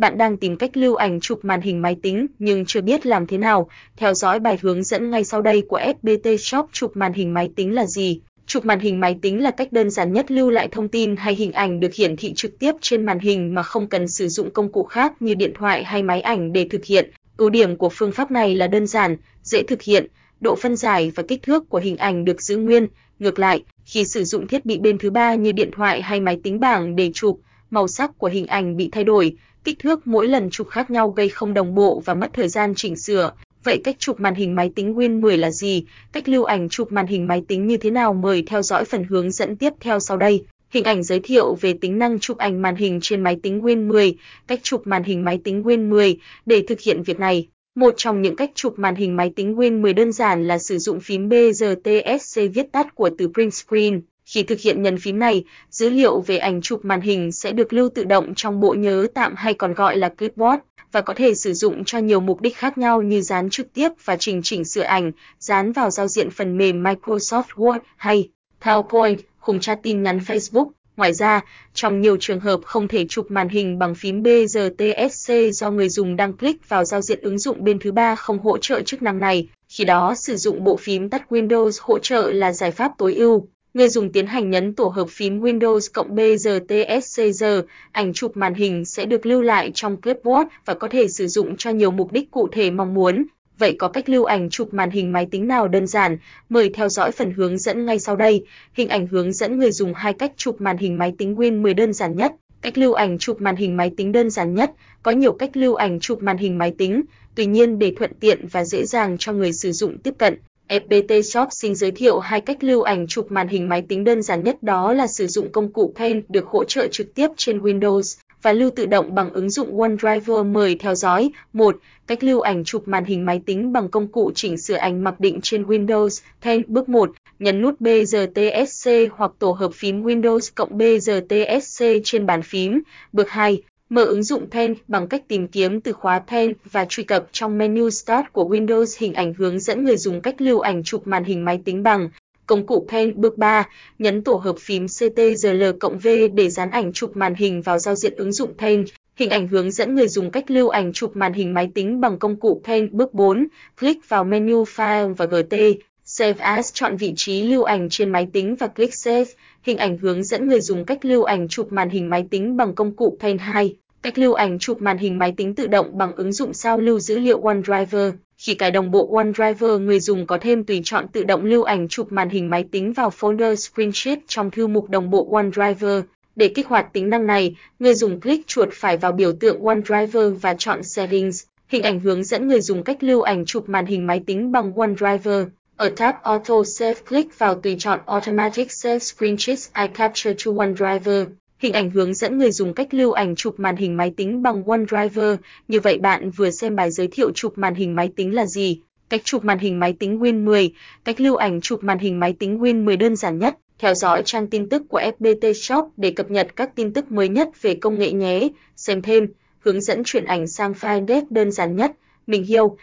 Bạn đang tìm cách lưu ảnh chụp màn hình máy tính nhưng chưa biết làm thế nào. Theo dõi bài hướng dẫn ngay sau đây của FPT Shop chụp màn hình máy tính là gì? Chụp màn hình máy tính là cách đơn giản nhất lưu lại thông tin hay hình ảnh được hiển thị trực tiếp trên màn hình mà không cần sử dụng công cụ khác như điện thoại hay máy ảnh để thực hiện. Ưu điểm của phương pháp này là đơn giản, dễ thực hiện, độ phân giải và kích thước của hình ảnh được giữ nguyên. Ngược lại, khi sử dụng thiết bị bên thứ ba như điện thoại hay máy tính bảng để chụp, màu sắc của hình ảnh bị thay đổi, kích thước mỗi lần chụp khác nhau gây không đồng bộ và mất thời gian chỉnh sửa. Vậy cách chụp màn hình máy tính Win 10 là gì? Cách lưu ảnh chụp màn hình máy tính như thế nào? Mời theo dõi phần hướng dẫn tiếp theo sau đây. Hình ảnh giới thiệu về tính năng chụp ảnh màn hình trên máy tính Win 10, cách chụp màn hình máy tính Win 10 để thực hiện việc này. Một trong những cách chụp màn hình máy tính Win 10 đơn giản là sử dụng phím BGTSC viết tắt của từ print screen. Khi thực hiện nhấn phím này, dữ liệu về ảnh chụp màn hình sẽ được lưu tự động trong bộ nhớ tạm hay còn gọi là clipboard và có thể sử dụng cho nhiều mục đích khác nhau như dán trực tiếp và chỉnh chỉnh sửa ảnh, dán vào giao diện phần mềm Microsoft Word hay PowerPoint, khung chat tin nhắn Facebook. Ngoài ra, trong nhiều trường hợp không thể chụp màn hình bằng phím Bgtsc do người dùng đang click vào giao diện ứng dụng bên thứ ba không hỗ trợ chức năng này, khi đó sử dụng bộ phím tắt Windows hỗ trợ là giải pháp tối ưu. Người dùng tiến hành nhấn tổ hợp phím Windows cộng BRTSCR, ảnh chụp màn hình sẽ được lưu lại trong clipboard và có thể sử dụng cho nhiều mục đích cụ thể mong muốn. Vậy có cách lưu ảnh chụp màn hình máy tính nào đơn giản? Mời theo dõi phần hướng dẫn ngay sau đây. Hình ảnh hướng dẫn người dùng hai cách chụp màn hình máy tính Win 10 đơn giản nhất. Cách lưu ảnh chụp màn hình máy tính đơn giản nhất, có nhiều cách lưu ảnh chụp màn hình máy tính, tuy nhiên để thuận tiện và dễ dàng cho người sử dụng tiếp cận, FPT Shop xin giới thiệu hai cách lưu ảnh chụp màn hình máy tính đơn giản nhất đó là sử dụng công cụ Paint được hỗ trợ trực tiếp trên Windows và lưu tự động bằng ứng dụng OneDrive mời theo dõi. 1. Cách lưu ảnh chụp màn hình máy tính bằng công cụ chỉnh sửa ảnh mặc định trên Windows. Paint bước 1. Nhấn nút Bgtsc hoặc tổ hợp phím Windows cộng Bgtsc trên bàn phím. Bước 2. Mở ứng dụng Paint bằng cách tìm kiếm từ khóa Paint và truy cập trong menu Start của Windows. Hình ảnh hướng dẫn người dùng cách lưu ảnh chụp màn hình máy tính bằng công cụ Paint Bước 3, nhấn tổ hợp phím Ctrl cộng V để dán ảnh chụp màn hình vào giao diện ứng dụng Paint Hình ảnh hướng dẫn người dùng cách lưu ảnh chụp màn hình máy tính bằng công cụ Paint Bước 4, click vào menu File và GT. Save as chọn vị trí lưu ảnh trên máy tính và click Save. Hình ảnh hướng dẫn người dùng cách lưu ảnh chụp màn hình máy tính bằng công cụ Pen 2. Cách lưu ảnh chụp màn hình máy tính tự động bằng ứng dụng sao lưu dữ liệu OneDrive. Khi cài đồng bộ OneDrive, người dùng có thêm tùy chọn tự động lưu ảnh chụp màn hình máy tính vào folder Screenshot trong thư mục đồng bộ OneDrive. Để kích hoạt tính năng này, người dùng click chuột phải vào biểu tượng OneDrive và chọn Settings. Hình ảnh hướng dẫn người dùng cách lưu ảnh chụp màn hình máy tính bằng OneDrive. Ở tab Auto Save click vào tùy chọn Automatic Save Screenshots I Capture to OneDrive. Hình ảnh hướng dẫn người dùng cách lưu ảnh chụp màn hình máy tính bằng OneDrive. Như vậy bạn vừa xem bài giới thiệu chụp màn hình máy tính là gì, cách chụp màn hình máy tính Win 10, cách lưu ảnh chụp màn hình máy tính Win 10 đơn giản nhất. Theo dõi trang tin tức của FPT Shop để cập nhật các tin tức mới nhất về công nghệ nhé. Xem thêm, hướng dẫn chuyển ảnh sang file dev đơn giản nhất. Mình Hiêu